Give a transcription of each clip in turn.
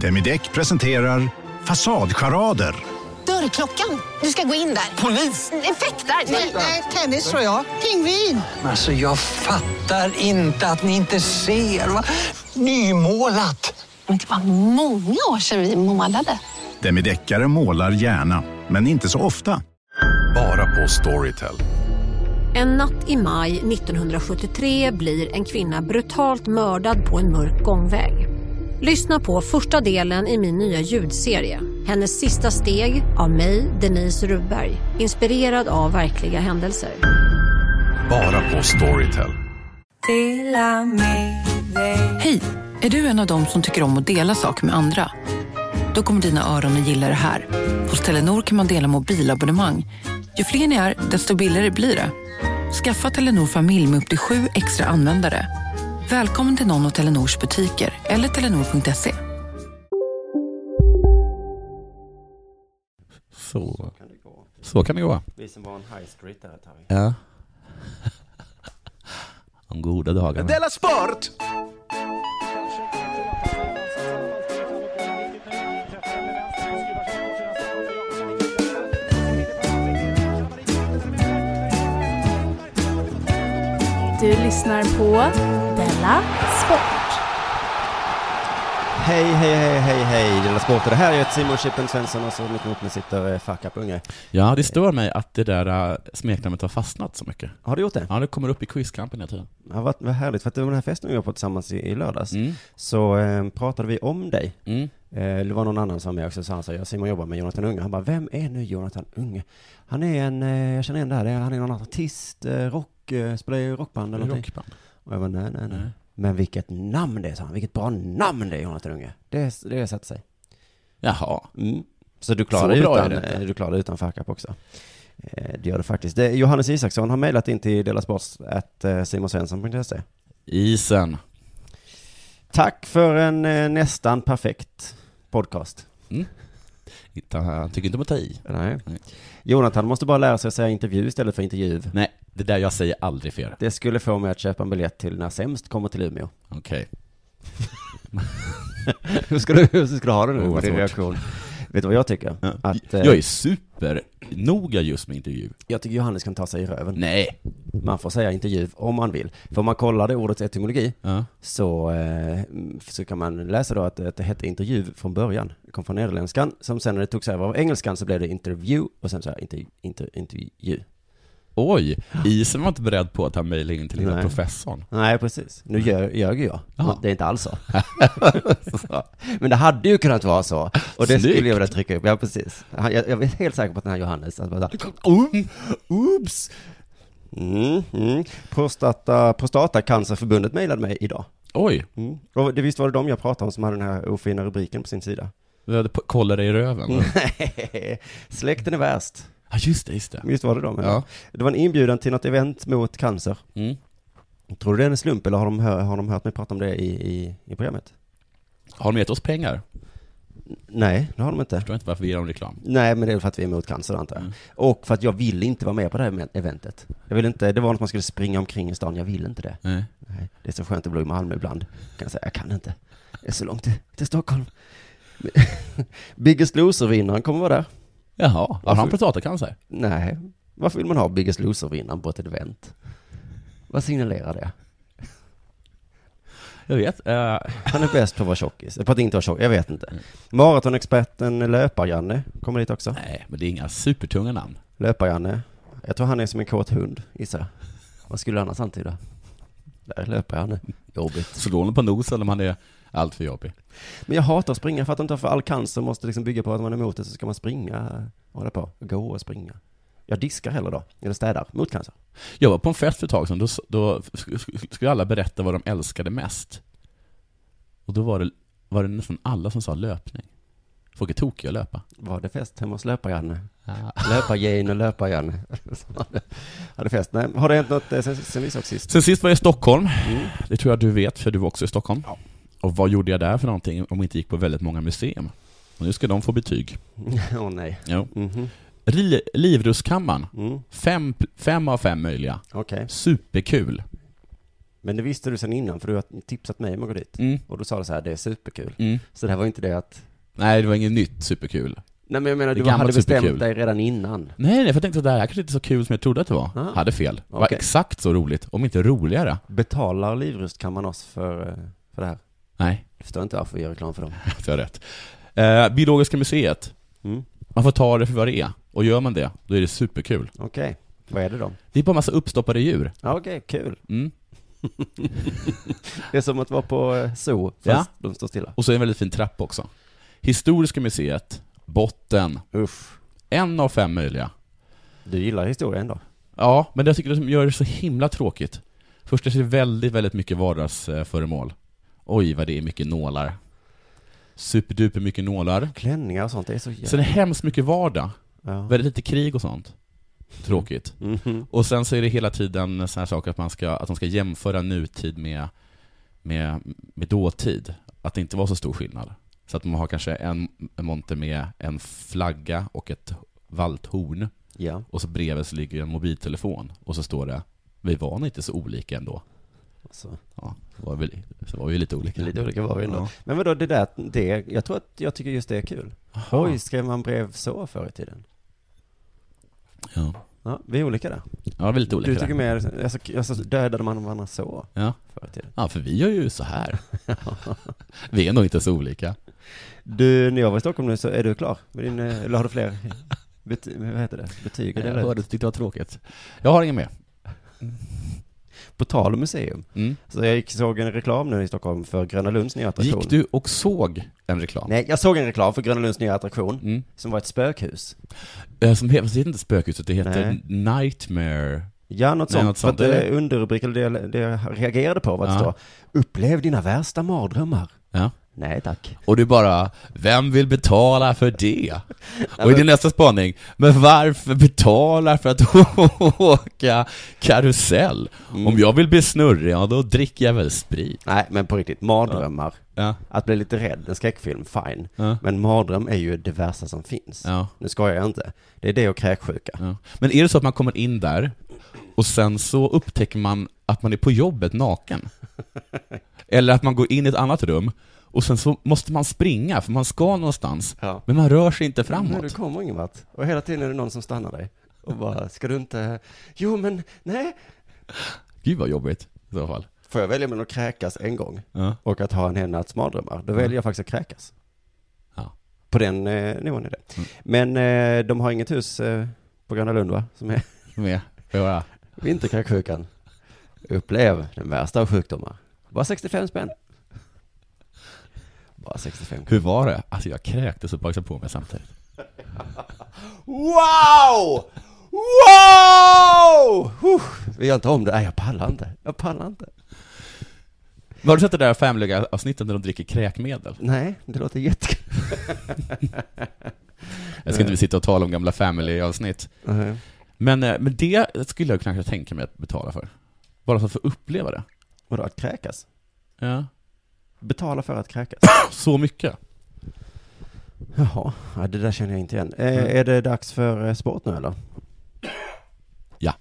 Demideck presenterar Fasadcharader. Dörrklockan. Du ska gå in där. Polis? Effektar? Nej, Nej, tennis tror jag. Pingvin. Alltså jag fattar inte att ni inte ser. Va? Nymålat! Men det var många år sedan vi målade. Demideckare målar gärna, men inte så ofta. Bara på Storytel. En natt i maj 1973 blir en kvinna brutalt mördad på en mörk gångväg. Lyssna på första delen i min nya ljudserie. Hennes sista steg av mig, Denise Rubberg. Inspirerad av verkliga händelser. Bara på Storytel. Hej! Är du en av dem som tycker om att dela saker med andra? Då kommer dina öron att gilla det här. Hos Telenor kan man dela mobilabonnemang. Ju fler ni är, desto billigare blir det. Skaffa Telenor familj med upp till sju extra användare. Välkommen till någon av Telenors butiker eller telenor.se. Så. Så kan det gå. Vi som var en high street där ett tag. Ja. De goda dagarna. Della Sport! Du lyssnar på Della Sport. Hej, hej, hej, hej, hej, Della Sport. Det här är ett Simon Chippen Svensson och så mitt emot mig sitter eh, Fuck Unge. Ja, det stör mig att det där äh, smeknamnet har fastnat så mycket. Har du gjort det? Ja, det kommer upp i quizkampen hela tiden. Ja, vad, vad härligt, för att det var den här festen vi var på tillsammans i, i lördags, Mm. så eh, pratade vi om dig. Mm. Eh, det var någon annan som var med också, så han sa, jag Simon jobbar med Jonathan Unge. Han bara, vem är nu Jonathan Unge? Han är en, eh, jag känner igen det här, han är någon artist, eh, rock, eh, spelar i rockband eller någonting. Rockband. Och jag bara, nej, nej, nej. Men vilket namn det är, sa han. Vilket bra namn det är, Jonathan Unge. Det, det sätter sig. Jaha. Mm. Så du klarar dig utan, det eh, du klarar utan fuck up också. Eh, Det gör du faktiskt. Det, Johannes Isaksson har mejlat in till delasports.simonsvensson.se. Isen. Tack för en nästan perfekt podcast. Inte- Han tycker inte om att ta i. Nej. Nej. Jonathan måste bara lära sig att säga intervju istället för intervju. Nej, det där jag säger aldrig fel. Det skulle få mig att köpa en biljett till när Sämst kommer till Umeå. Okej. hur, ska du, hur ska du ha det nu Oh, med din reaktion? Vet du vad jag tycker? Ja. Att, eh, Jag är supernoga just med intervju. jag tycker Johannes kan ta sig i röven. Nej. Man får säga intervju om man vill. För om man kollar det ordets etymologi Ja. så, eh, så kan man läsa då att, att det hette intervju från början. Det kom från nederländskan, som sen när det togs över av engelskan så blev det interview och sen så här inter, inter, intervju. Oj, isen var inte beredd på att han mejlade in till lilla Nej. professorn. Nej, precis. Nu gör, ljög jag. Jaha. Det är inte alls så. Så. Men det hade ju kunnat vara så. Och det Snyggt. skulle jag vilja trycka upp. Ja, precis. Jag, jag är helt säker på att den här Johannes, att bara, Um, oops! mm, mm. Prostata, Prostatacancerförbundet mejlade mig idag. Oj, Mm. Och det, visst var det de jag pratade om som hade den här ofina rubriken på sin sida? kollat dig i röven. Nej, släkten är värst. Ja, just det, just det. Visst var det de? Ja. Det var en inbjudan till något event mot cancer. Mm. Tror du det är en slump eller har de, hör, har de hört mig prata om det i, i, i programmet? Har de gett oss pengar? Nej, det har de inte. Jag förstår inte varför vi ger dem reklam. Nej, men det är för att vi är emot cancer antar jag. Mm. Och för att jag vill inte vara med på det här eventet. Jag vill inte, det var något man skulle springa omkring i stan, jag vill inte det. Nej. Nej, det är så skönt att bo i Malmö ibland. Kan jag säga, jag kan inte. Det är så långt till, till Stockholm. Biggest Loser-vinnaren kommer vara där. Jaha, har Varför? han prostatacancer? Nej, varför vill man ha Biggest Loser-vinnaren på ett event? Vad signalerar det? Jag vet. eh, Han är bäst på att vara tjockis, på att inte vara tjock, jag vet inte. Maratonexperten Löpar-Janne kommer dit också. nej, men det är inga supertunga namn. Löpar-Janne, jag tror han är som en kåt hund, gissar jag. Vad skulle han annars antyda? Där löper Janne. Jobbigt. Slår honom på nosen om han är allt för jobbig. Men jag hatar att springa, för att inte för all cancer måste liksom bygga på att man är emot det, så ska man springa, hålla på, gå och springa. Jag diskar hellre då, eller städar, mot cancer. Jag var på en fest för ett tag sedan, då, då sk- sk- skulle alla berätta vad de älskade mest. Och då var det, var det nästan alla som sa löpning. Folk är tokiga att löpa. Var det fest hemma hos Löpar-Janne? Ja. Löpar-Jane och Löpar-Janne. Hade- Hade fest. Nej, har det hänt något eh, sen, sen vi såg sist? Sen sist var jag i Stockholm. Mm. Det tror jag du vet, för du var också i Stockholm. Och vad gjorde jag där för någonting om jag inte gick på väldigt många museum? Och nu ska de få betyg. Åh nej. Jo. Mhm. Ri- Livrustkammaren. Mm. Fem, fem av fem möjliga. Okej. Superkul. Men det visste du sen innan, för du har tipsat mig om att gå dit. Mm. Och då sa du så här, det är superkul. Mm. Så det här var inte det att... Nej, det var inget nytt superkul. Nej men jag menar, Det du hade bestämt superkul. dig redan innan. Nej, nej, för jag tänkte att det här kanske inte är så kul som jag trodde att det var. Ah. Hade fel. Det var Okej. exakt så roligt, om inte roligare. Betalar Livrustkammaren oss för, eh, för det här? Nej, Jag förstår inte varför vi gör reklam för dem. du har rätt. Eh, Biologiska museet. Mm. Man får ta det för vad det är. Och gör man det, då är det superkul. Okej, vad är det då? Det är bara massa uppstoppade djur. Ja, Okej, kul. Mm. Det är som att vara på eh, zoo, fast Ja. de står stilla. Och så är det en väldigt fin trappa också. Historiska museet, botten. Usch. En av fem möjliga. Du gillar historien då? Ja, men det jag tycker det som gör det så himla tråkigt. Först är det väldigt, väldigt mycket vardagsföremål. Oj, vad det är mycket nålar. Superduper mycket nålar. Klänningar och sånt, det är så jävla... Sen är det hemskt mycket vardag. Ja. Väldigt lite krig och sånt. Tråkigt. Mhm. Och sen så är det hela tiden här saker att man ska, att de ska jämföra nutid med, med, med dåtid. Att det inte var så stor skillnad. Så att man har kanske en, en monter med en flagga och ett valthorn. Ja. Och så bredvid så ligger en mobiltelefon. Och så står det, vi var inte så olika ändå. Alltså, Ja, så var vi, så var vi lite olika. lite olika var vi ändå. Ja. Men vadå, det där, det, jag tror att jag tycker just det är kul. Jaha. Oj, skrev man brev så förr i tiden? Ja. Ja, vi är olika där. ja, vi är lite olika Du tycker där. mer, alltså, alltså dödade man varandra så Ja. förr i tiden? ja, för vi gör ju så här. vi är nog inte så olika. Du, när jag var i Stockholm nu så är du klar med din, eh, eller har du fler bety, vad heter det, betyg? Jag hörde att du tyckte det var tråkigt. Jag har inget mer. På tal om museum. Mm. Så jag gick, såg en reklam nu i Stockholm för Gröna Lunds nya attraktion. Gick du och såg en reklam? Nej, jag såg en reklam för Gröna Lunds nya attraktion, Mm. som var ett spökhus. Eh, Som heter, det heter inte Spökhuset, det heter Nej. Nightmare. Ja, något Nej, sånt. något sånt, för att, eh, underrubrik, eller det, det jag reagerade på var att Ja. det står Upplev dina värsta mardrömmar. Ja. Nej tack. Och du bara, vem vill betala för det? Och i din nästa spaning, men varför betala för att åka karusell? Mm. Om jag vill bli snurrig, ja då dricker jag väl sprit. Nej, men på riktigt, mardrömmar. Ja. Att bli lite rädd, en skräckfilm, fine. Ja. Men mardröm är ju det värsta som finns. Ja. Nu skojar jag inte. Det är det och kräksjuka. Men är det så att man kommer in där och sen så upptäcker man att man är på jobbet naken? Eller att man går in i ett annat rum och sen så måste man springa för man ska någonstans, Ja. men man rör sig inte Nej, du framåt. kommer ingen vart. Och hela tiden är det någon som stannar dig. Och bara, ska du inte, jo men, nej. Gud vad jobbigt i så fall. Får jag välja mellan att kräkas en gång Ja. och att ha en hel natts mardrömmar, då väljer jag faktiskt att kräkas. Ja. På den eh, nivån är det. Mm. Men eh, de har inget hus eh, på Gröna Lund va? Som är Med, jag höra? vinterkräksjukan. Upplev den värsta av sjukdomar. Bara 65 spänn. Bara 65 Hur var det? Alltså jag kräktes och bajsade på mig samtidigt. Wow! Wow! Vi gör inte om det. Nej, jag pallar inte. Jag pallar inte. Men Har du sett det där Family-avsnittet när de dricker kräkmedel? Nej, det låter jättekul. Jag ska inte sitta och tala om gamla Family-avsnitt. Men, eh, men det skulle jag kanske tänka mig att betala för. Bara för att få uppleva det. Vadå, att kräkas? Ja. Betala för att kräkas? Så mycket. Jaha, ja, det där känner jag inte igen. Eh, Mm. Är det dags för eh, sport nu eller? Ja.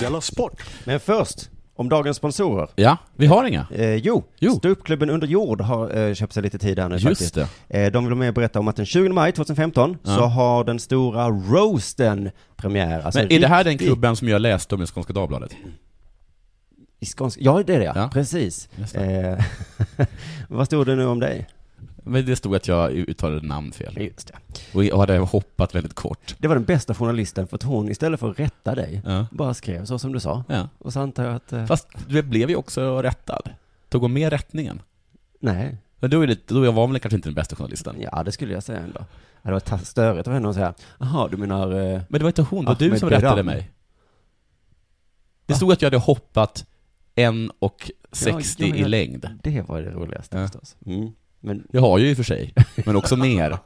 Della Sport! Men först, om dagens sponsorer. Ja, vi har inga. Eh, jo, Jo. Ståuppklubben Under Jord har eh, köpt sig lite tid här nu Just faktiskt. det. Eh, de vill vara med och berätta om att den 20 maj 2015 Ja. så har den stora roasten premiär. Alltså Men är det här den klubben som jag läste om i Skånska Dagbladet? I Skånska, ja det är det ja, precis. Det. Eh, vad stod det nu om dig? Men det stod att jag uttalade namn fel. Just det. Och jag hade hoppat väldigt kort. Det var den bästa journalisten för att hon istället för att rätta dig Ja. bara skrev så som du sa. ja. Och så antar jag att, eh, Fast du blev ju också rättad. Tog hon med rättningen? nej, Men då, är det, då var väl kanske inte den bästa journalisten. ja det skulle jag säga ändå. Det var störigt av henne att säga, jaha du menar, eh, Men det var inte hon, det var du Ahmed som rättade Beram. mig. Det stod att jag hade hoppat 1,60 Ja, ja, ja. i längd. det var det roligaste Ja. förstås. Mm. Men Jag har ju i och för sig, men också mer.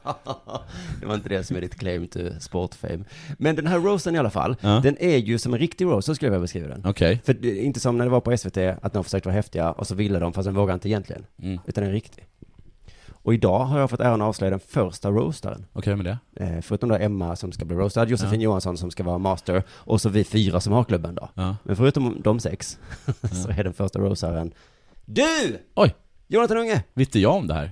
det var inte det som är ditt claim to sportfame. Men den här roasten i alla fall, Ja. den är ju som en riktig roast, så skulle jag vilja beskriva den. Okej. För det är inte som när det var på SVT, att de försökte vara häftiga och så ville de fast de vågade inte egentligen. Mm. Utan en riktig. Och idag har jag fått äran att avslöja den första roastaren. Okej, med det? Eh, förutom då Emma som ska bli roastad, Josefin Ja. Johansson som ska vara master och så vi fyra som har klubben då. Ja. Men förutom de sex så är den första roastaren du! Oj, Jonathan Unge! visste jag om det här?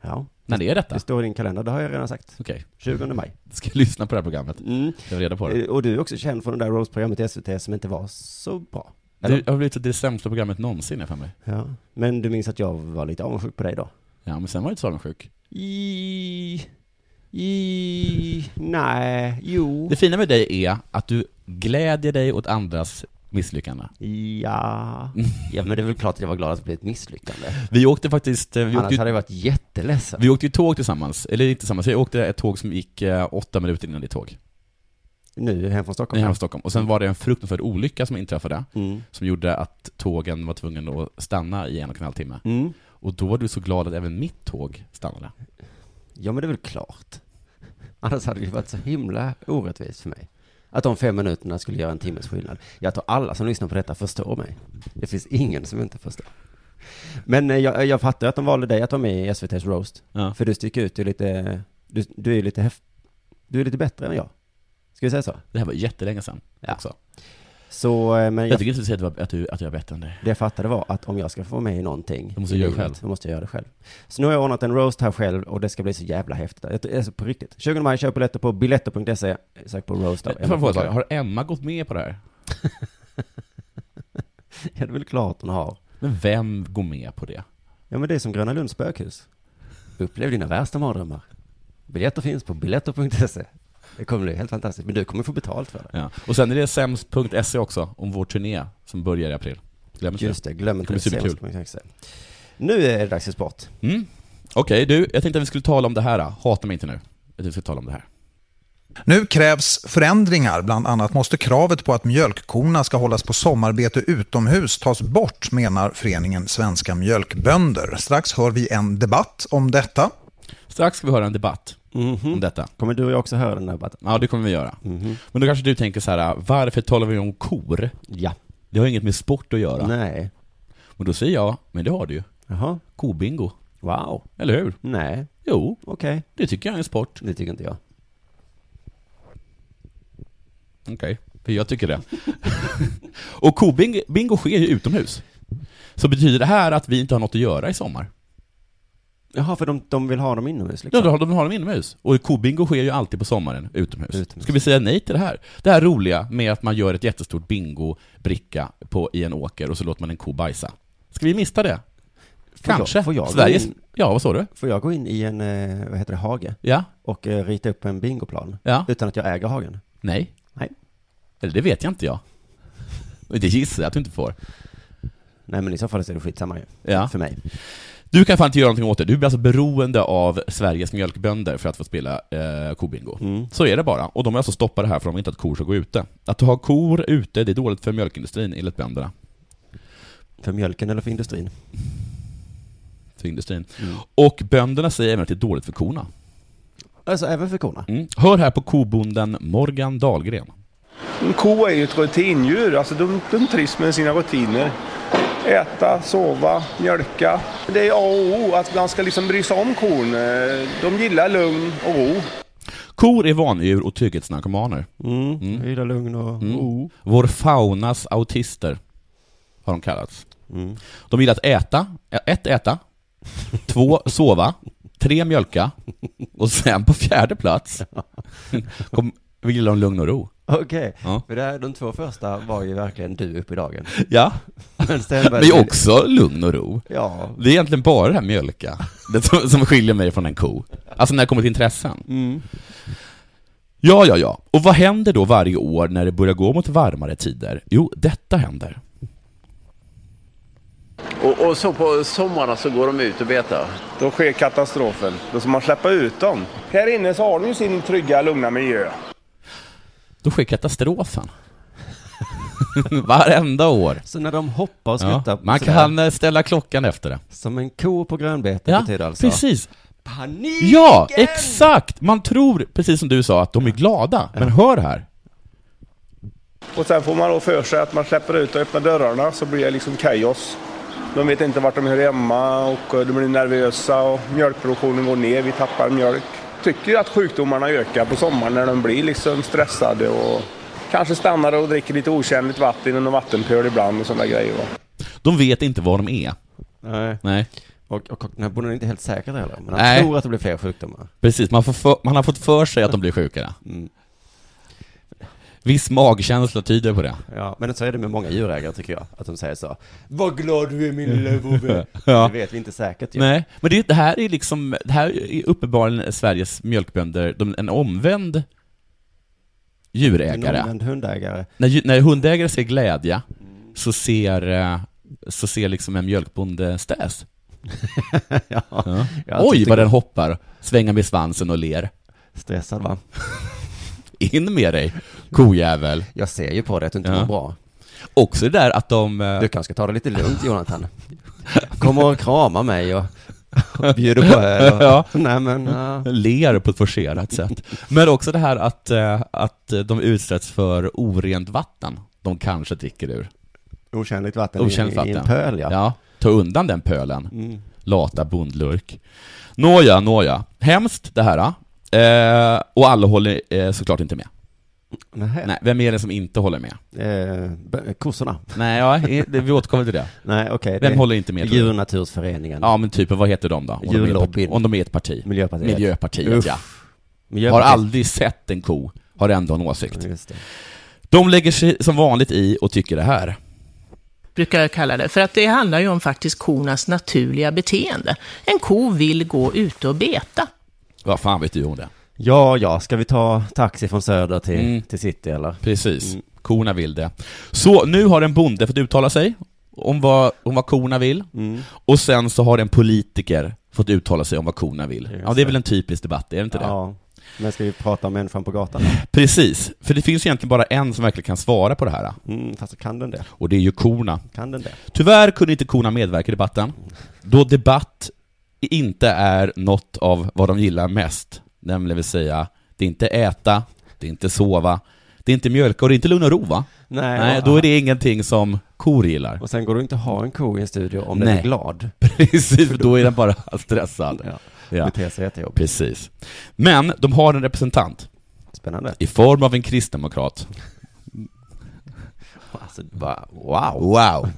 Ja, När är detta? det står i din kalender, det har jag redan sagt. Okej, 20 maj. ska lyssna på det här programmet? Mm. Jag var reda på det. Eh, Och du är också känd från det där roastprogrammet i SVT som inte var så bra. Eller? Det har blivit det sämsta programmet någonsin, jag för mig. Ja. Men du minns att jag var lite avundsjuk på dig då? Ja, men sen var jag inte så avundsjuk. I... I... Nej, jo. Det fina med dig är att du glädjer dig åt andras misslyckanden. Ja. ja, men det är väl klart att jag var glad att det blev ett misslyckande. Vi åkte faktiskt, eh, vi Annars åkte, hade jag varit jätteledsen. vi åkte ju tåg tillsammans, eller inte tillsammans, jag åkte ett tåg som gick eh, åtta minuter innan ditt tåg. Nu hem från Stockholm. Nej, här i Stockholm. Och sen var det en fruktansvärd olycka som inträffade, Mm. som gjorde att tågen var tvungna att stanna i en och en halv timme. Mm. Och då var du så glad att även mitt tåg stannade. Ja, men det är väl klart. Annars hade det varit så himla orättvist för mig. Att de fem minuterna skulle göra en timmes skillnad. Jag tror alla som lyssnar på detta förstår mig. Det finns ingen som inte förstår. Men eh, jag, jag fattar att de valde dig att vara med i SVT's roast. Ja. För du sticker ut, du är lite, du, du är lite häft, du är lite bättre än jag. Ska vi säga så? Det här var jättelänge sedan Ja. också. Så, eh, men Jag jag, tycker inte du säger att, du att, du, jag är bättre än dig. det jag fattade var att om jag ska få med i någonting Då måste du göra det själv. Då måste jag göra det själv. Så nu har jag ordnat en roast här själv och det ska bli så jävla häftigt. Det är så på riktigt. 20 maj, köp biljetter på biletto.se, sök på roast av jag fråga? Har Emma gått med på det här? Ja, det är väl klart hon har. Men vem går med på det? Ja, men det är som Gröna Lunds spökhus. Upplev dina värsta mardrömmar. Biljetter finns på biletto.se. Det kommer bli helt fantastiskt, men du kommer få betalt för det. Ja. Och sen är det sems.se också, om vår turné som börjar i april. Glöm inte Just det, glöm inte Det det. kommer bli superkul. Sems.se. Nu är det dags för sport. Mm. Okej, du, jag tänkte att vi skulle tala om det här. Hata mig inte nu. Att vi ska tala om det här. Nu krävs förändringar. Bland annat måste kravet på att mjölkkorna ska hållas på sommarbete utomhus tas bort, menar föreningen Svenska mjölkbönder. Strax hör vi en debatt om detta. Strax ska vi höra en debatt om detta. Kommer du och jag också höra den här debatten? Ja, det kommer vi göra. Mhm. Men då kanske du tänker så här, varför talar vi om kor? Ja. Det har inget med sport att göra. Nej. Men då säger jag, men det har du ju. Jaha. Kobingo. Wow. Eller hur? Nej. Jo, Okej. det tycker jag är en sport. Det tycker inte jag. Okej, för jag tycker det. och kobingo bingo sker ju utomhus. Så betyder det här att vi inte har något att göra i sommar? Jaha, för de, de vill ha dem inomhus liksom? Ja, de har dem inomhus. Och kobingo sker ju alltid på sommaren utomhus. Utomhus. Ska vi säga nej till det här? Det här roliga med att man gör ett jättestort bingo-bricka på, i en åker och så låter man en ko bajsa. Ska vi mista det? Får jag- Kanske. får jag Sveriges... in? Ja, vad sa du? Får jag gå in i en, eh, vad heter det, hage? Ja? Och eh, rita upp en bingoplan? Ja? Utan att jag äger hagen? Nej? Nej. Eller det vet jag inte jag. Det gissar jag att du inte får. Nej, men i så fall så är det skitsamma ju. Ja. För mig. Du kan fan inte göra någonting åt det. Du blir alltså beroende av Sveriges mjölkbönder för att få spela eh, kobingo. Mm. Så är det bara. Och de har alltså stoppat det här för de vill inte att kor ska gå ute. Att ha kor ute, det är dåligt för mjölkindustrin enligt bönderna. För mjölken eller för industrin? För industrin. Mm. Och bönderna säger även att det är dåligt för korna. Alltså även för korna? Mm. Hör här på kobonden Morgan Dahlgren. En ko är ju ett rutindjur, alltså de, de trivs med sina rutiner. Äta, sova, mjölka. Det är A och O att man ska liksom bry sig om kon. Eh, De gillar lugn och ro. Kor är vanedjur och trygghetsnarkomaner. Mm. Mm. Gillar lugn och Mm. ro. Vår faunas autister har de kallats. Mm. De vill att äta, ett äta, två sova, tre mjölka och sen på fjärde plats kom, vill de lugn och ro. Okej, Ja. för det här, de två första var ju verkligen du upp i dagen. Ja, Men sen men började ju vi- också lugn och ro. Ja. Det är egentligen bara det här mjölka det som, som skiljer mig från en ko. Alltså när det kommer till intressen. Mm. Ja, ja, ja. Och vad händer då varje år när det börjar gå mot varmare tider? Jo, detta händer. Och, och så på sommaren så går de ut och betar? Då sker katastrofen. Då ska man släppa ut dem. Här inne så har de ju sin trygga, lugna miljö. Då sker katastrofen. Varenda år. Så när de hoppar och Ja, skuttar man sådär, kan eh, ställa klockan efter det. Som en ko på grönbete Ja, betyder alltså precis. Paniken! Ja, exakt! Man tror, precis som du sa, att de är glada. Men hör här. Och sen får man då för sig att man släpper ut och öppnar dörrarna så blir det liksom kaos. De vet inte vart de hör hemma och eh, de blir nervösa och mjölkproduktionen går ner, vi tappar mjölk. Tycker att sjukdomarna ökar på sommaren när de blir liksom stressade och kanske stannar och dricker lite otjänligt vatten i någon vattenpöl ibland och sådana grejer. Va? De vet inte vad de är. Nej. Nej. Och, och den här bonden är inte helt säker heller, men han Nej. tror att det blir fler sjukdomar. Precis, man, får för, man har fått för sig att de blir sjukare. Mm. Viss magkänsla tyder på det. Ja, men så är det med många djurägare tycker jag, att de säger så. Vad glad du är min lilla vovve. Ja. Det vet vi inte säkert ju. Nej, men det, det här är liksom, det här är uppenbarligen Sveriges mjölkbönder, de, en omvänd En djurägare. omvänd hundägare. När, när hundägare ser glädje, så ser, eh, så ser liksom en mjölkbonde stäs. ja. Ja. Oj, vad den hoppar, svänger med svansen och ler. Stressad va? In med dig, kojävel. Jag ser ju på dig att du inte Ja. mår bra. Också det där att de... eh, Du kanske ska ta det lite lugnt Jonathan. Kommer och krama mig och, bjuder på öl. Och, Ja. Nej men, ja. ler på ett forcerat sätt. Men också det här att, eh, att de utsätts för orent vatten de kanske dricker ur. Otjänligt vatten Otjänligt i, vatten. i en pöl ja. Ja, ta undan den pölen. Mm. Lata bondlurk. Nåja, nåja. Hemskt det här. Eh, och alla håller eh, såklart inte med. Nähä. Nej, vem är det som inte håller med? Eh, kossorna. Nej, ja, det- vi återkommer till det. Nej okej. Vem det- håller inte med? Djurnatursföreningen. Ja, men typ, vad heter de då? Om de är ett Djurlobbyn. parti- Om de är ett parti. Miljöpartiet. Miljöpartiet, Uff. ja. Har Miljöpartiet. aldrig sett en ko, har ändå en åsikt. Ja, Just det. De lägger sig som vanligt i och tycker det här. brukar jag kalla det. För att det handlar ju om faktiskt kornas naturliga beteende. En ko vill gå ute och beta. Vad fan vet du om det? Ja, ja, ska vi ta taxi från Söder till, Mm. till city eller? Precis, Mm. korna vill det. Så nu har en bonde fått uttala sig om vad, om vad korna vill, Mm. och sen så har en politiker fått uttala sig om vad korna vill. Just Ja, det är väl en typisk debatt, är det inte det? Ja. Men ska vi prata om människan på gatan? Precis, för det finns egentligen bara en som verkligen kan svara på det här, Mm, fast kan den det? och det är ju korna. Kan den det? Tyvärr kunde inte korna medverka i debatten, då debatt inte är något av vad de gillar mest, nämligen vill säga, det är inte äta, det är inte sova, det är inte mjölka och det är inte lugn och ro va? Nej, Nej, då är det ingenting som kor gillar. Och sen går det inte att ha en ko i en studio om den Nej. är glad. Precis, för då är den bara stressad. Ja. Ja. Beter sig jättejobbigt. Precis. Men de har en representant Spännande. i form av en kristdemokrat. Alltså, bara, wow. Wow!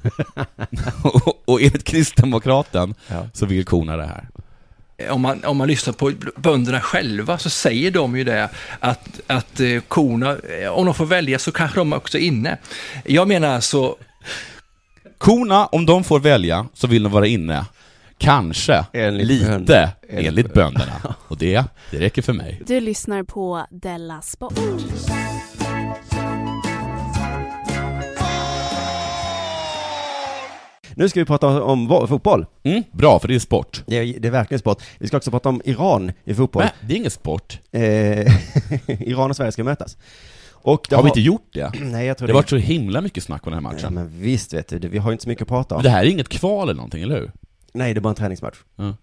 och, och enligt kristdemokraten Ja. så vill korna det här. Om man, om man lyssnar på bönderna själva så säger de ju det att, att eh, korna, eh, om de får välja så kanske de också är inne. Jag menar alltså, Korna, om de får välja, så vill de vara inne. Kanske, Enligt lite, bönderna. enligt bönderna. Och det, det räcker för mig. Du lyssnar på Della Sport. Nu ska vi prata om fotboll. Mm, bra, för det är sport. Det är, det är verkligen sport. Vi ska också prata om Iran i fotboll. Nej, det är ingen sport. Eh, Iran och Sverige ska mötas. Och det Har vi inte gjort det? Nej, jag tror Det har varit så himla mycket snack om den här Ja, matchen. men visst vet du, det- vi har ju inte så mycket att prata om. Men det här är inget kval eller någonting, eller hur? Nej, det är bara en träningsmatch. Ja.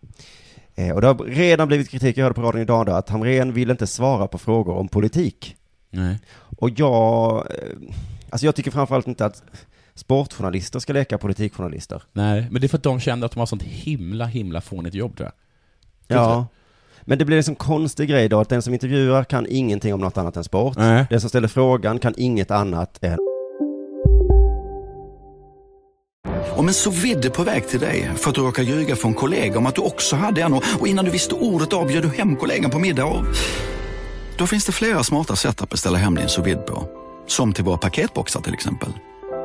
Eh, och det har redan blivit kritik, jag hörde på radion idag då, att Hamrén vill inte svara på frågor om politik. Nej. Och jag, eh, alltså jag tycker framförallt inte att sportjournalister ska leka politikjournalister. Nej, men det är för att de kände att de har sånt himla, himla fånigt jobb tror jag. Ja. Men det blir en sån konstig grej då, att den som intervjuar kan ingenting om något annat än sport. Nej. Den som ställer frågan kan inget annat än Om en så vidde på väg till dig för att du råkar ljuga från kollega om att du också hade en och innan du visste ordet av du hem kollegan på middag och... Då finns det flera smarta sätt att beställa hem din sous på. Som till våra paketboxar till exempel.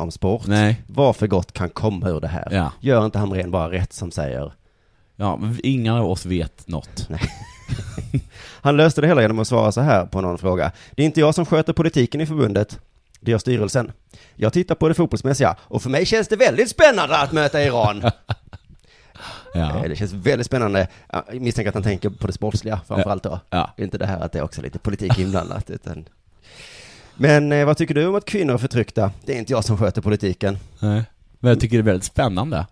Om sport. Nej. Vad för gott kan komma ur det här? Ja. Gör inte Hamrén bara rätt som säger? Ja, men ingen av oss vet något. Nej. Han löste det hela genom att svara så här på någon fråga. Det är inte jag som sköter politiken i förbundet. Det gör styrelsen. Jag tittar på det fotbollsmässiga och för mig känns det väldigt spännande att möta Iran. Ja. Eh, Det känns väldigt spännande. Jag misstänker att han tänker på det sportsliga framförallt då. Ja. Inte det här att det är också lite politik inblandat. Utan... Men eh, vad tycker du om att kvinnor är förtryckta? Det är inte jag som sköter politiken. Nej. Men jag tycker det är väldigt spännande.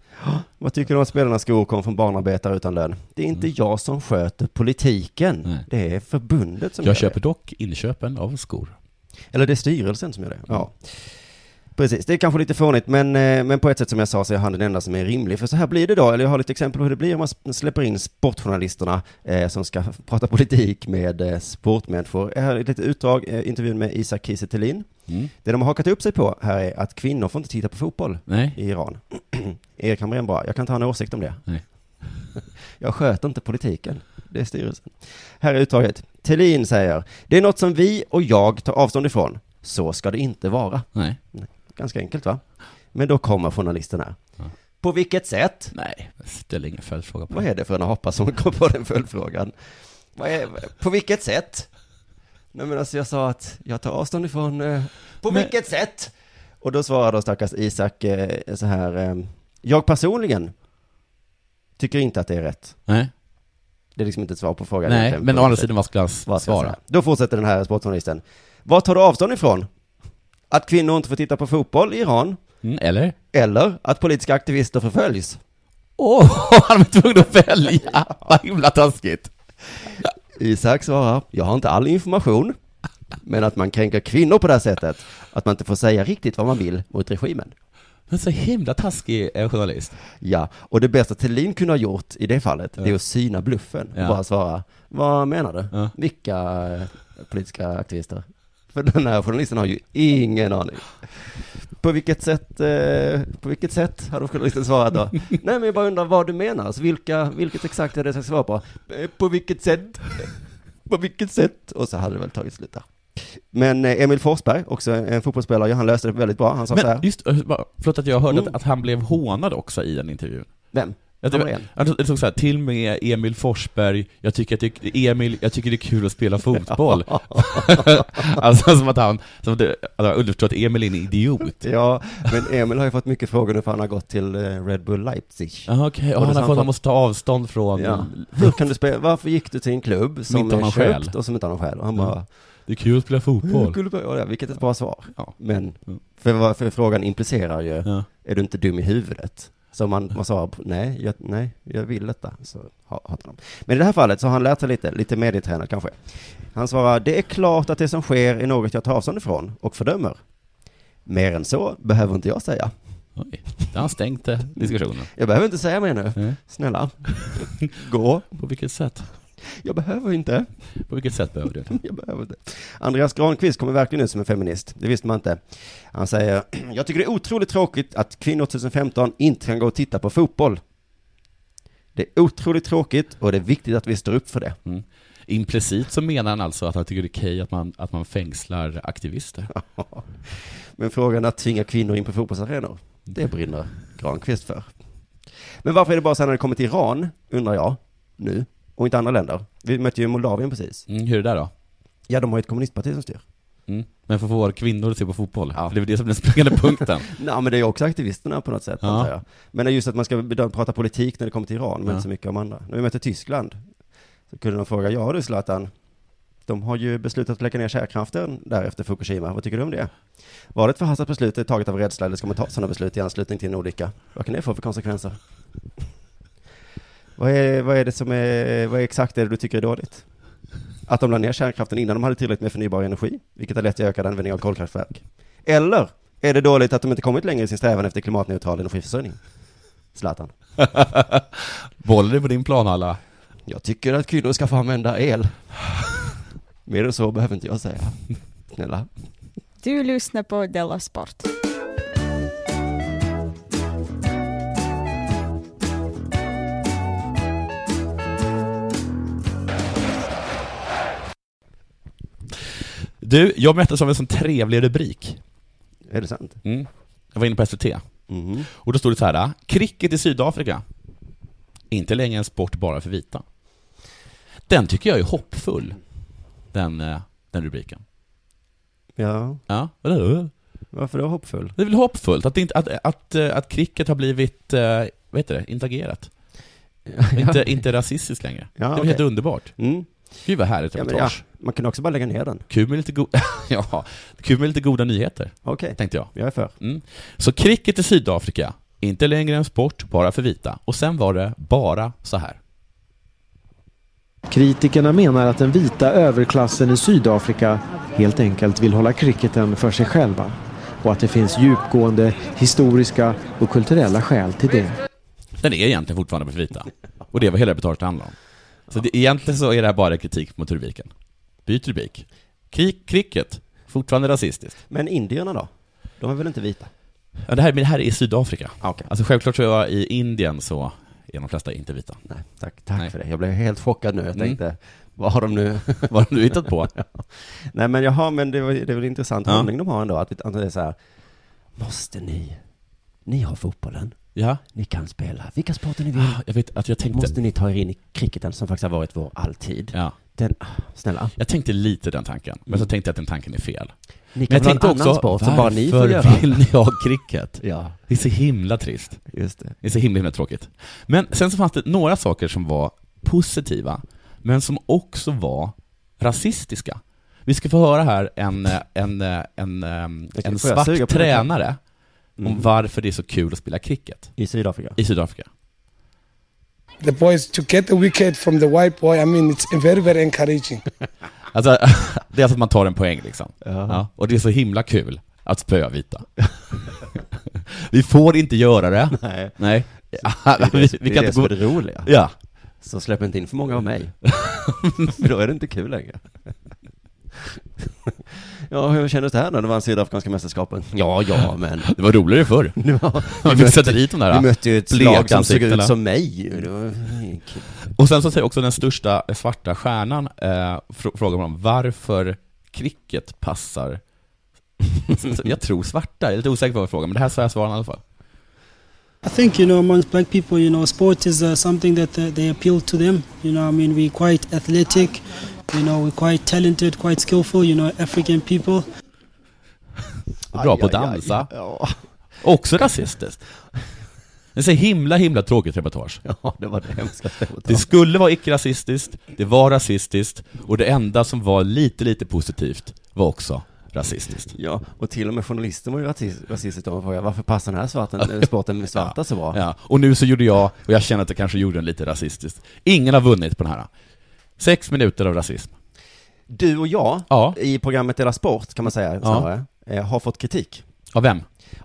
Vad tycker du om att spelarnas skor kom från barnarbetare utan lön? Det är inte jag som sköter politiken. Det är förbundet som Jag gör köper dock inköpen av skor. det. Eller det är styrelsen som gör det. Ja. Precis, det är kanske lite fånigt, men, eh, men på ett sätt som jag sa så är han den enda som är rimlig. För så här blir det då, eller jag har lite exempel på hur det blir om man släpper in sportjournalisterna eh, som ska prata politik med eh, sportmänniskor. Jag har ett litet utdrag, eh, intervjun med Isak Kiese. Mm. Det de har hakat upp sig på här är att kvinnor får inte titta på fotboll Nej. i Iran. Erik Hamrén bara, jag kan inte ha en åsikt om det. Nej. Jag sköter inte politiken. Det är styrelsen. Här är utdraget. Thelin säger, det är något som vi och jag tar avstånd ifrån. Så ska det inte vara. Nej. Ganska enkelt va? Men då kommer journalisten här. På vilket sätt? Nej, ställ ingen följdfråga på Vad är det för en hoppas som kom på den följdfrågan? Vad är, på vilket sätt? Nej men alltså jag sa att jag tar avstånd ifrån, eh, på Men- vilket sätt? Och då svarar då stackars Isak eh, så här, eh, jag personligen tycker inte att det är rätt. Nej. Det är liksom inte ett svar på frågan. Nej, men å andra sidan, vad skulle han Vad ska jag svara? Då fortsätter den här sportjournalisten. Vad tar du avstånd ifrån? Att kvinnor inte får titta på fotboll i Iran? Mm, eller? Eller att politiska aktivister förföljs? Åh, han var tvungen att välja! Vad himla taskigt! Isak svarar, jag har inte all information, men att man kränker kvinnor på det här sättet, att man inte får säga riktigt vad man vill mot regimen. Men så himla taskig eh, journalist. Ja, och det bästa Thelin kunde ha gjort i det fallet, det är Ja. att syna bluffen och Ja. bara svara, vad menar du? Ja. Vilka eh, politiska aktivister? För den här journalisten har ju ingen aning. På vilket sätt, eh, på vilket sätt, hade journalisten svarat då? Nej men jag bara undrar vad du menar, alltså, vilka, vilket exakt är det jag ska svara på? Eh, På vilket sätt? På vilket sätt? Och så hade det väl tagit slut där. Men eh, Emil Forsberg, också en fotbollsspelare, han löste det väldigt bra. Han sa så här. Men just, eh, förlåt att jag hörde Mm. att, att han blev hånad också i den intervjun. Vem? Jag, det, jag, jag såg så här, till med Emil Forsberg, jag tycker att det, Emil, jag tycker det är kul att spela fotboll. alltså som att han, som att det, alltså, underförstått, Emil är en idiot. Ja, men Emil har ju fått mycket frågor nu för han har gått till eh, Red Bull Leipzig. Ja, okej, och Och han har fått, han måste ta avstånd från... Ja. Hur kan du spela, varför gick du till en klubb som, inte har köpt och som inte har någon själ? Och han bara, Det är kul att spela fotboll. Ja, vilket är ett bra svar. Ja. Men, Mm. för, för frågan implicerar ju, Ja. är du inte dum i huvudet? Så man, man på, nej, jag, nej, jag vill detta. Så ha- hatar de. Men i det här fallet så har han lärt sig lite, lite medietränad kanske. Han svarar, det är klart att det som sker är något jag tar avstånd ifrån och fördömer. Mer än så behöver inte jag säga. Oj, där har han stängt eh, diskussionen. Jag behöver inte säga mer nu. Nej. Snälla. Gå. På vilket sätt? Jag behöver inte. På vilket sätt behöver du? Jag behöver inte. Andreas Granqvist kommer verkligen ut som en feminist. Det visste man inte. Han säger, jag tycker det är otroligt tråkigt att kvinnor 2015 inte kan gå och titta på fotboll. Det är otroligt tråkigt och det är viktigt att vi står upp för det. Mm. Implicit så menar han alltså att han tycker det är okej att man, att man fängslar aktivister. Men frågan att tvinga kvinnor in på fotbollsarenor, det brinner Granqvist för. Men varför är det bara så här när det kommer till Iran, undrar jag, nu, och inte andra länder? Vi mötte ju Moldavien precis. Mm, hur är det där då? Ja, de har ju ett kommunistparti som styr. Mm. Men för få kvinnor att se på fotboll? För det är väl det som är den springande punkten. Nej, men det är ju också aktivisterna på något sätt, Ja. jag. Men det är just att man ska prata politik när det kommer till Iran, men Ja. inte så mycket om andra. När vi mötte Tyskland, så kunde de fråga, ja du Zlatan, de har ju beslutat att lägga ner kärnkraften där efter Fukushima, vad tycker du om det? Var det ett förhastat beslut det är taget av rädsla, eller ska man ta sådana beslut i anslutning till en olycka? Vad kan det få för konsekvenser? Vad är, vad är det som är, vad är exakt det du tycker är dåligt? Att de la ner kärnkraften innan de hade tillräckligt med förnybar energi, vilket har lett till ökad användning av kolkraftverk. Eller är det dåligt att de inte kommit längre i sin strävan efter klimatneutral energiförsörjning? Zlatan. Bollen är på din planhalva. Jag tycker att kvinnor ska få använda el. Mer än så behöver inte jag säga. Snälla. Du lyssnar på Della Sport. Du, jag berättade om en sån trevlig rubrik. Är det sant? Mm. Jag var inne på SVT. Mhm. Och då stod det så här, cricket i Sydafrika. Inte längre en sport bara för vita. Den tycker jag är hoppfull, den, eh, den rubriken. Ja. Ja, vadå? Varför då hoppfull? Det är väl hoppfullt att, inte, att, att, eh, att cricket har blivit, eh, vad heter det, interagerat. inte, inte rasistiskt längre. Ja, det är okej. helt underbart. Mm. Gud vad härligt Ja, men ja, reportage. man kan också bara lägga ner den. Kul med lite, go- ja, kul med lite goda nyheter. Okej. Tänkte jag. Jag är för. Mm. Så cricket i Sydafrika, inte längre en sport bara för vita. Och sen var det bara så här. Kritikerna menar att den vita överklassen i Sydafrika helt enkelt vill hålla cricketen för sig själva och att det finns djupgående historiska och kulturella skäl till det. Den är egentligen fortfarande för vita. Och det är vad hela reportaget handlar om. Så det, egentligen så är det här bara kritik mot rubriken. Byt rubrik. Krik, cricket, fortfarande rasistiskt. Men indierna då? De är väl inte vita? Ja, det här, men det här är i Sydafrika. Ah, okej. Alltså självklart så är jag i Indien så är de flesta inte vita. Nej, tack, tack Nej. för det. Jag blev helt chockad nu. Jag Mm. tänkte, vad har de nu? Vad har du hittat på? Ja. Nej men jaha, men det, var, det är väl intressant Ja. hållning de har ändå. Att, att det är så här, måste ni, ni har fotbollen, Ja. ni kan spela vilka sporter ni vill. Ah, Jag vet att jag tänkte... Måste ni ta er in i cricketen som faktiskt har varit vår alltid. Ja. Den, ah, snälla. Jag tänkte lite den tanken, men så tänkte jag att den tanken är fel. Ni Men kan jag väl ha en tänkte annan också, sport som bara ni får varför göra? vill ni ha cricket? Ja. Det är så himla trist. Just det. Det är så himla, himla tråkigt. Men sen så fanns det några saker som var positiva, men som också var rasistiska. Vi ska få höra här en, en, en, en, en jag svart tränare Mm. om varför det är så kul att spela cricket I Sydafrika? i Sydafrika. the boys to get the wicket from the white boy. I mean, it's very, very encouraging. Alltså, det är alltså att man tar en poäng liksom. Ja, och det är så himla kul att spöa vita. vi får inte göra det. Nej. Nej. Det är vi, det, vi det, kan är det inte som gå... är det roliga. Ja. Så släpp inte in för många av mig. för då är det inte kul längre. Ja, hur kändes det här när det vann Sydafrikanska mästerskapen? Ja, ja, men... Det var roligare förr. Var- Man fick sätta dit de där Vi mötte ju ett lag som såg ut som mig. Det var. Och sen så säger också den största svarta stjärnan, eh, fr- frågar man om varför cricket passar Jag tror svarta, jag är lite osäker på vad jag frågar, men det här sa jag svaren i alla fall. I think you know amongst black people, you know, sport is uh, something that uh, they appeal to them. You know, I mean, we're quite athletic. You know, we're quite talented, quite skillful. You know, African people. Bra på att dansa. Också rasistiskt. Det är så himla, himla tråkigt reportage. Ja, det var det hemskaste Det skulle vara icke-rasistiskt, det var rasistiskt, och det enda som var lite, lite positivt var också rasistiskt. Ja, och till och med journalisten var ju rasist- rasistisk man frågade varför passar den här svarten, eh, sporten med svarta så bra? Ja, och nu så gjorde jag, och jag känner att jag kanske gjorde den lite rasistiskt. Ingen har vunnit på den här. Sex minuter av rasism. Du och jag, Ja. i programmet Dela Sport kan man säga snarare, eh, har fått kritik. Av vem?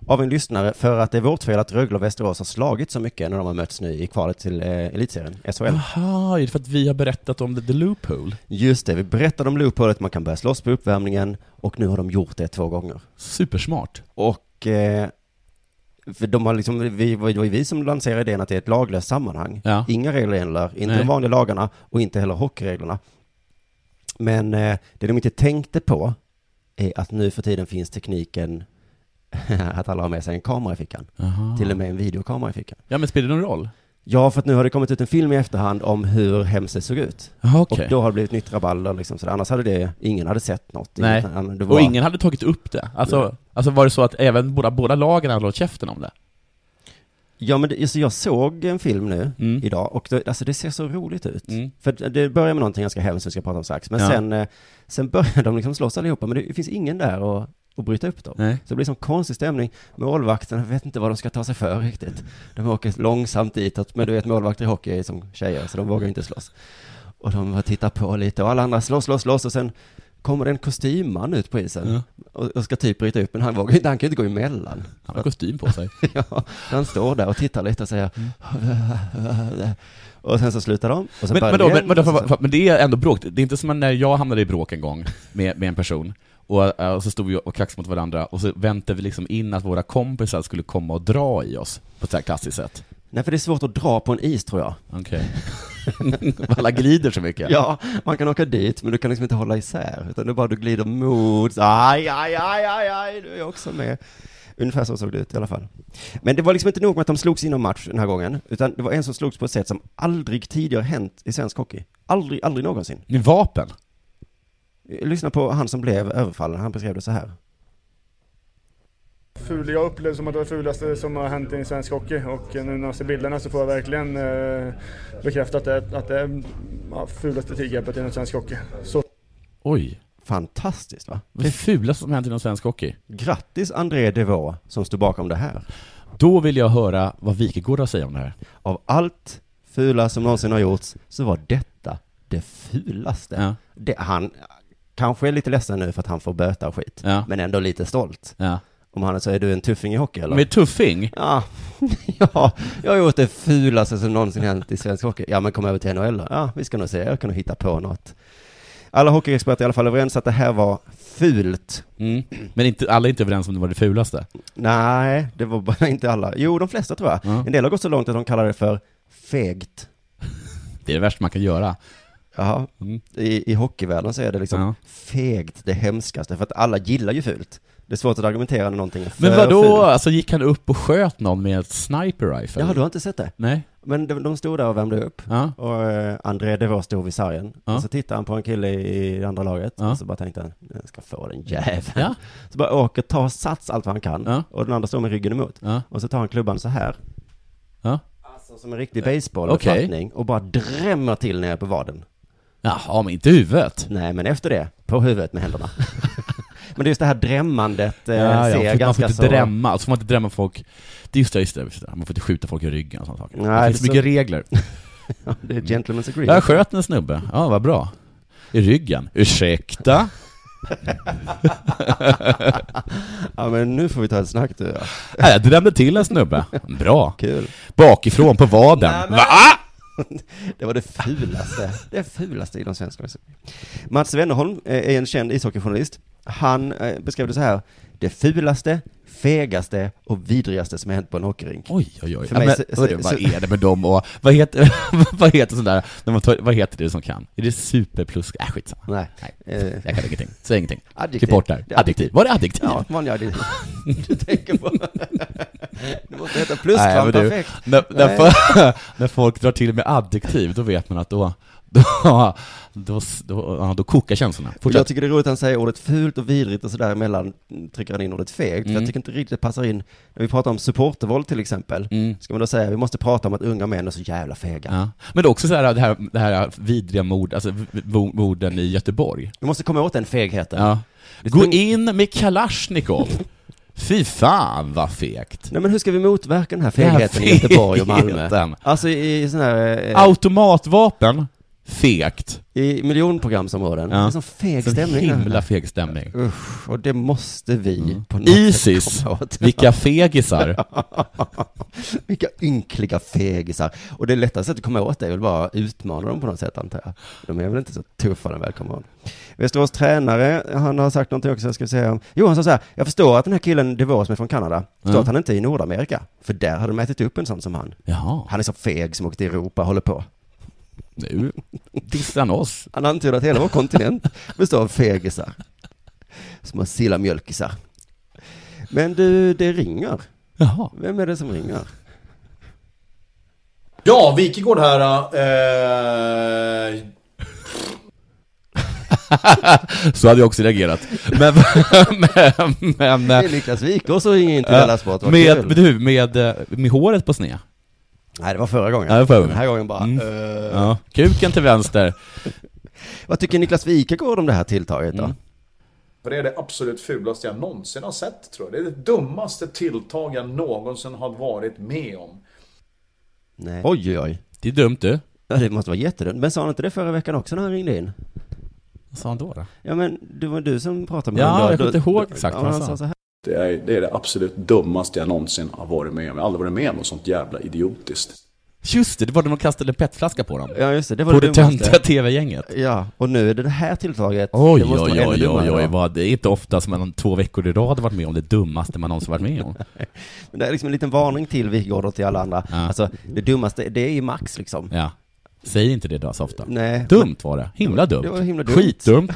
Av en lyssnare för att det är vårt fel att Rögle och Västerås har slagit så mycket när de har mötts nu i kvalet till eh, elitserien, SHL. Jaha, är det för att vi har berättat om the, the loophole? Just det, vi berättade om loopholet, man kan börja slåss på uppvärmningen och nu har de gjort det två gånger. Supersmart. Och eh, för de har liksom, vi, det var ju vi som lanserade idén att det är ett laglöst sammanhang. Ja. Inga regler gäller, inte Nej. de vanliga lagarna och inte heller hockeyreglerna. Men eh, det de inte tänkte på är att nu för tiden finns tekniken att alla har med sig en kamera i fickan. Aha. Till och med en videokamera i fickan. Ja, men spelar det någon roll? Ja, för att nu har det kommit ut en film i efterhand om hur Hemse såg ut. Jaha, okej. Och då har det blivit nytt rabalder liksom sådär. Annars hade det, ingen hade sett något. Nej, det var- och ingen hade tagit upp det. Alltså, alltså var det så att även båda, båda lagen hade hållit käften om det? Ja men det, just, jag såg en film nu Mm. idag och det, alltså det ser så roligt ut. Mm. För det börjar med någonting ganska hemskt som vi ska prata om strax. Men Ja. sen, eh, sen börjar de liksom slåss allihopa men det finns ingen där att, att bryta upp dem. Nej. Så det blir som konstig stämning. Målvakterna vet inte vad de ska ta sig för riktigt. De åker långsamt ditåt men du vet målvakter i hockey är som tjejer så de vågar inte slåss. Och de bara tittar på lite och alla andra slåss, slåss, slåss och sen kommer det en kostymman ut på isen och, och ska typ bryta upp, men han vågar inte, han kan ju inte gå emellan. Han har kostym på sig. ja, han står där och tittar lite och säger och sen så slutar de och sen Men, börjar men, då, men, igen, men, och då, för- men det är ändå bråk. Det är inte som när jag hamnade i bråk en gång med, med en person, och, eh, och så stod vi och kaxade mot varandra, och så väntade vi liksom in att våra kompisar skulle komma och dra i oss, på ett så här klassiskt sätt. Nej, för det är svårt att dra på en is tror jag. Okej. Alla glider så mycket. Ja, man kan åka dit, men du kan liksom inte hålla isär, utan det är bara du glider mot, så, aj, aj, aj, aj, aj, du är också med. Ungefär så såg det ut i alla fall. Men det var liksom inte nog med att de slogs inom match den här gången, utan det var en som slogs på ett sätt som aldrig tidigare hänt i svensk hockey. Aldrig, aldrig någonsin. Med vapen? Lyssna på han som blev överfallen, han beskrev det så här. Ful, jag upplevde som att det var det fulaste som har hänt i svensk hockey och nu när jag ser bilderna så får jag verkligen eh, bekräfta att det, att det är ja, fulaste tigreppet inom svensk hockey. Så. Oj. Fantastiskt va? Det fulaste som hänt inom svensk hockey. Grattis André Devaux som stod bakom det här. Då vill jag höra vad Wikegård har att säga om det här. Av allt fula som någonsin har gjorts så var detta det fulaste. Ja. Det, han kanske är lite ledsen nu för att han får böta och skit, Ja. men ändå lite stolt. Ja. Om han säger, är du en tuffing i hockey eller? Med tuffing? Ja. ja, jag har gjort det fulaste som någonsin hänt i svensk hockey. Ja, men kom över till NHL då. Ja, vi ska nog se, jag kan nog hitta på något. Alla hockeyexperter är i alla fall överens att det här var fult. Mm. Men inte, alla är inte överens om det var det fulaste. Nej, det var bara inte alla. Jo, de flesta tror jag. Ja. En del har gått så långt att de kallar det för fegt. Det är det värsta man kan göra. Jaha. I, I hockeyvärlden så är det liksom Ja. fegt det hemskaste, för att alla gillar ju fult. Det är svårt att argumentera när någonting är för Men vadå? fult. Alltså gick han upp och sköt någon med ett sniper rifle? Ja, du har inte sett det? Nej. Men de, de stod där och värmde upp. Ja. Och eh, André Devaux stod vid sargen. Ja. Och så tittade han på en kille i, andra laget. Ja. Och så bara tänkte han, jag ska få den jäveln. Ja. Så bara åker, tar sats allt vad han kan. Ja. Och den andra står med ryggen emot. Ja. Och så tar han klubban så här. Ja. Alltså som en riktig baseball Okej. fattning Och bara drämmer till nere på vaden. Jaha, men inte huvudet. Nej, men efter det, på huvudet med händerna. men det är just det här drämmandet eh, Ja, ja, ser för man får ganska inte så... drämma, alltså får man inte drämma folk, det är just det, just det, just det. man får inte skjuta folk i ryggen och sådana saker. Nej, det finns är mycket så- regler. Ja, det är gentleman's agreement. Jag sköt en snubbe, ja vad bra. I ryggen. Ursäkta? ja, men nu får vi ta ett snack du. Ja. Nej, jag drämde till en snubbe. Bra. Kul. Bakifrån på vaden. Nej, men- Va? Det var det fulaste, det fulaste i de svenska... Mats Wennerholm eh, är en känd ishockeyjournalist. Han eh, beskrev det så här. Det fulaste, fegaste och vidrigaste som har hänt på en hockeyrink. Oj, oj, oj. För Ja, mig men, så- hörru, så- vad är det med dem och, vad heter, vad heter sådär, när man tar, vad heter det som kan? Är det superplus? Äh, skitsamma. Nej. Nej. Jag kan ingenting. Säg ingenting. Adjektiv. Klipp bort där. Är Adjektiv. Var det adjektiv? Ja, vanliga adjektiv. Du tänker på... Det måste heta Nej, pluskvam men du, perfekt. När, när, när folk drar till med adjektiv, då vet man att då, då, då, då, då kokar känslorna. Fortsätt. jag tycker det är roligt att han säger ordet fult och vidrigt och sådär emellan trycker han in ordet fegt. För Mm. jag tycker inte riktigt det passar in, när vi pratar om supportervåld till exempel, Mm. ska man då säga vi måste prata om att unga män är så jävla fega. Ja. Men det är också så här, det här, det här vidriga mord, alltså morden i Göteborg. Vi måste komma åt den fegheten. Ja. Gå in med Kalashnikov. Fy fan vad fegt. Nej men hur ska vi motverka den här fegheten i Göteborg och Malmö? Alltså i, i sån här... Eh, Automatvapen, fegt. I miljonprogramsområden. Det är sån feg Så stämning. himla feg stämning. Usch, och det måste vi på något Isis, sätt komma åt. vilka fegisar. vilka ynkliga fegisar. Och det lättaste sättet att komma åt det är väl bara att utmana dem på något sätt antar jag. De är väl inte så tuffa när de väl kommer åt. Västerås tränare, han har sagt någonting också, jag ska säga. Jo, han sa så här, jag förstår att den här killen som är från Kanada, förstår Ja. att han inte är i Nordamerika. För där hade de ätit upp en sån som han. Jaha. Han är så feg som åkte till Europa, håller på. Nu dissar han oss. Han antyder att hela vår kontinent består av fegisar. Små sillamjölkisar. Men du, det ringer. Jaha. Vem är det som ringer? Ja, Wikegård här. Eh, Så hade jag också reagerat. Men, men, men Det är Niklas Wikås som ringer in till Della Sport, med, du, med, eh, med håret på sned. Nej, det var förra gången. Ja, det var förra gången. Den här gången bara... Mm. eh, Ja, kuken till vänster. Vad tycker Niklas Wikegård om det här tilltaget då? Mm. För det är det absolut fulaste jag någonsin har sett tror jag. Det är det dummaste tilltag jag någonsin har varit med om. Nej. Oj, oj. Det är dumt du. Ja, det måste vara jättedumt. Men sa han inte det förra veckan också när han ringde in? Vad sa han då? då? Ja men det var du som pratade med Ja, honom. då. jag kommer inte ihåg exakt ja, vad han han sa. Det är, det är det absolut dummaste jag någonsin har varit med om. Jag har aldrig varit med om något sånt jävla idiotiskt. Just det, det var när man kastade petflaska på dem. Ja just det, det var På det töntiga TV-gänget. Ja, och nu är det det här tilltaget. Oj, det måste oj, oj, oj, oj, vad, det är inte ofta som man två veckor i rad har varit med om det dummaste man någonsin varit med om. Men det är liksom en liten varning till Wikegård och till alla andra. Alltså, det dummaste, det är ju Max liksom. Ja. Säg inte det då så ofta. Nej. Dumt var det. Himla dumt. Det var himla dumt. Skitdumt.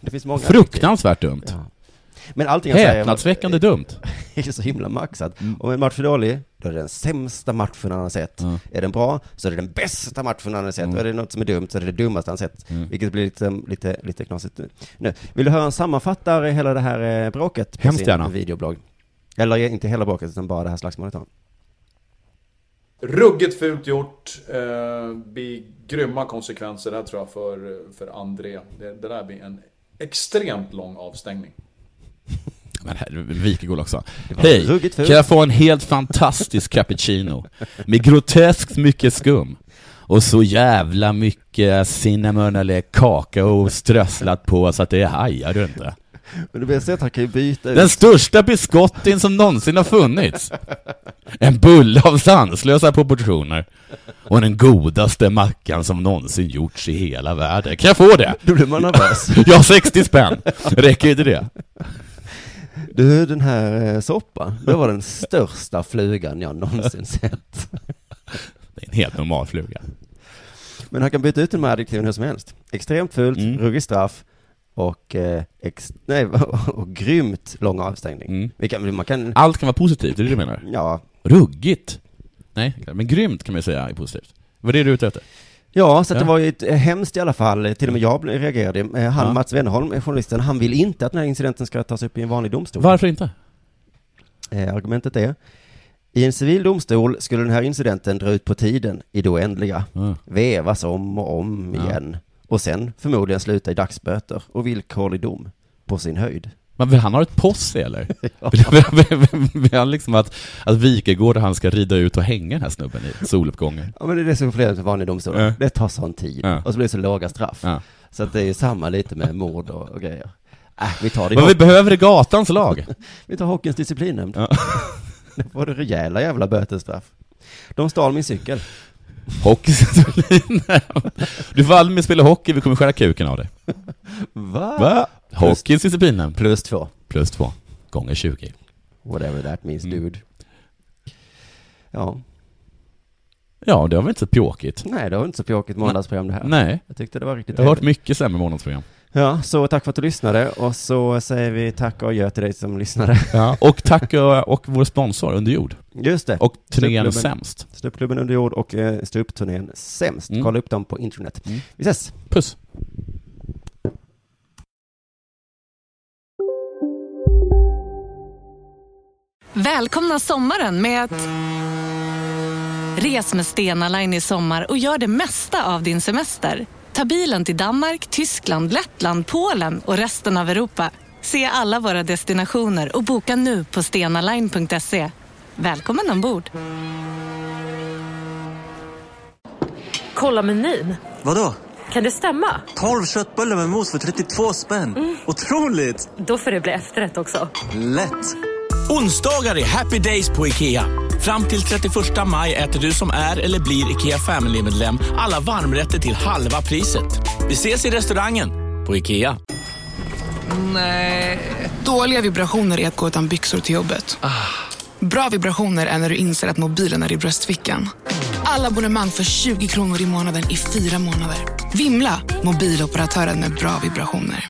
Det finns många Fruktansvärt dumt. Ja. Men allting jag säger- Häpnadsväckande dumt. Det är så himla maxat. Om en match är dålig, då är det den sämsta matchen han har sett. Är den bra, så är det den bästa matchen han har sett. Mm. Och är det något som är dumt, så är det det dummaste han sett. Mm. Vilket blir lite, lite, lite knasigt nu. nu. Vill du höra en sammanfattare hela det här eh, bråket på Hemskt sin gärna. videoblogg? Eller inte hela bråket, utan bara det här slagsmålet. då. Ruggigt fult gjort. Eh, blir grymma konsekvenser där tror jag för, för André. Det, det där blir en extremt lång avstängning. Men här, Wikegård också. Hej, kan jag få en helt fantastisk cappuccino? Med groteskt mycket skum. Och så jävla mycket cinnamon eller kakao strösslat på så att det hajar du inte. Men det bästa är att han kan ju byta Den ut. största biscottin som någonsin har funnits. En bulle av sanslösa proportioner. Och den godaste mackan som någonsin gjorts i hela världen. Kan jag få det? Då blir man nervös. Ja, 60 spänn. Räcker inte det? Du, den här eh, soppan, det var den största flugan jag någonsin sett. Det är en helt normal fluga. Men han kan byta ut de här adjektiven hur som helst. Extremt fult, Mm. ruggig straff och, eh, ex, nej, och grymt lång avstängning. Vi kan, man kan, Allt kan vara positivt, är det det du menar? Ja. Ruggigt? Nej, men grymt kan man ju säga är positivt. Vad är det du är ute efter? Ja, så Ja. det var ju ett, eh, hemskt i alla fall. Till och med jag reagerade. Eh, Han, Ja. Mats Wennerholm, eh, journalisten, han vill inte att den här incidenten ska tas upp i en vanlig domstol. Varför inte? Eh, argumentet är, i en civil domstol skulle den här incidenten dra ut på tiden i det oändliga, Mm. vevas om och om Ja. igen, och sen förmodligen sluta i dagsböter och villkorlig dom på sin höjd. Men vill han ha ett posse eller? Vill, han liksom att, att Wikegård och han ska rida ut och hänga den här snubben i soluppgången? Ja men det är det som är problemet med vanliga domstolar. Ja. Det tar sån tid. Ja. Och så blir det så låga straff. Ja. Så att det är ju samma lite med mord och, och grejer. Äh, vi tar det Vad vi behöver är gatans lag. vi tar hockeyns disciplinnämnd. Ja. Då får du rejäla jävla bötesstraff. De stal min cykel. Hockeydisciplin. Du får aldrig mer spela hockey, vi kommer skära kuken av dig. Va? Va? Hockeyns. Plus två. Plus två. Gånger 20. Whatever that means Mm. dude. Ja. Ja, det var väl inte så pjåkigt? Nej, det var inte så pjåkigt måndagsprogram det här. Nej. Jag tyckte det var riktigt Jag har hört mycket sämre månadsprogram. Ja, så tack för att du lyssnade och så säger vi tack och adjö till dig som lyssnade. Ja, och tack och, och vår sponsor Under jord. Just det. Och turnén Sämst. Ståuppklubben under jord och eh, ståuppturnén Sämst. Mm. Kolla upp dem på internet. Mm. Vi ses! Puss! Välkomna sommaren med att... Res med Stena Line i sommar och gör det mesta av din semester. Ta bilen till Danmark, Tyskland, Lettland, Polen och resten av Europa. Se alla våra destinationer och boka nu på stenaline.se. Välkommen ombord! Kolla menyn. Vadå? Kan det stämma? 12 köttbullar med mos för 32 spänn. Otroligt! Då får det bli efterrätt också. Lätt! Onsdagar är happy days på IKEA. Fram till 31 maj äter du som är eller blir IKEA Family-medlem alla varmrätter till halva priset. Vi ses i restaurangen på IKEA. Nej. Dåliga vibrationer är att gå utan byxor till jobbet. Bra vibrationer är när du inser att mobilen är i bröstfickan. Alla abonnemang för 20 kronor i månaden i fyra månader. Vimla! Mobiloperatören med bra vibrationer.